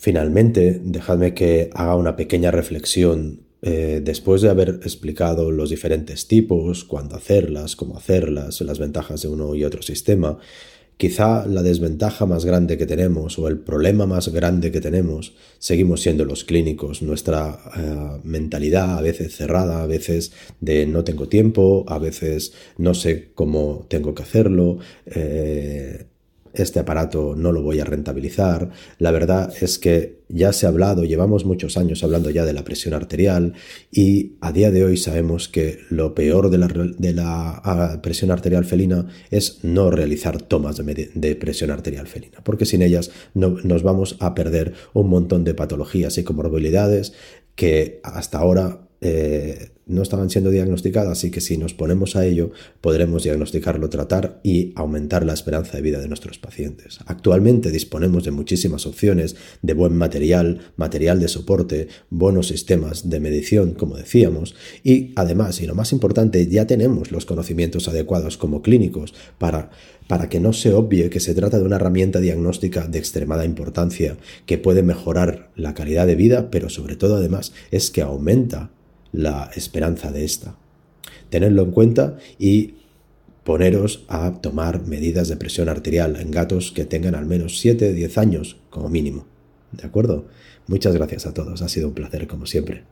Finalmente, dejadme que haga una pequeña reflexión eh, después de haber explicado los diferentes tipos, cuándo hacerlas, cómo hacerlas, las ventajas de uno y otro sistema, quizá la desventaja más grande que tenemos o el problema más grande que tenemos seguimos siendo los clínicos, nuestra eh, mentalidad a veces cerrada, a veces de no tengo tiempo, a veces no sé cómo tengo que hacerlo. Eh, este aparato no lo voy a rentabilizar. La verdad es que ya se ha hablado, llevamos muchos años hablando ya de la presión arterial y a día de hoy sabemos que lo peor de la, de la ah, presión arterial felina es no realizar tomas de, presión arterial felina, porque sin ellas no, nos vamos a perder un montón de patologías y comorbilidades que hasta ahora eh, no estaban siendo diagnosticadas, así que si nos ponemos a ello podremos diagnosticarlo, tratar y aumentar la esperanza de vida de nuestros pacientes. Actualmente disponemos de muchísimas opciones de buen material, material de soporte, buenos sistemas de medición, como decíamos, y además, y lo más importante, ya tenemos los conocimientos adecuados como clínicos para para que no se obvie que se trata de una herramienta diagnóstica de extremada importancia que puede mejorar la calidad de vida, pero sobre todo además es que aumenta la esperanza de esta. Tenedlo en cuenta y poneros a tomar medidas de presión arterial en gatos que tengan al menos 7, 10 años como mínimo. ¿De acuerdo? Muchas gracias a todos, ha sido un placer como siempre.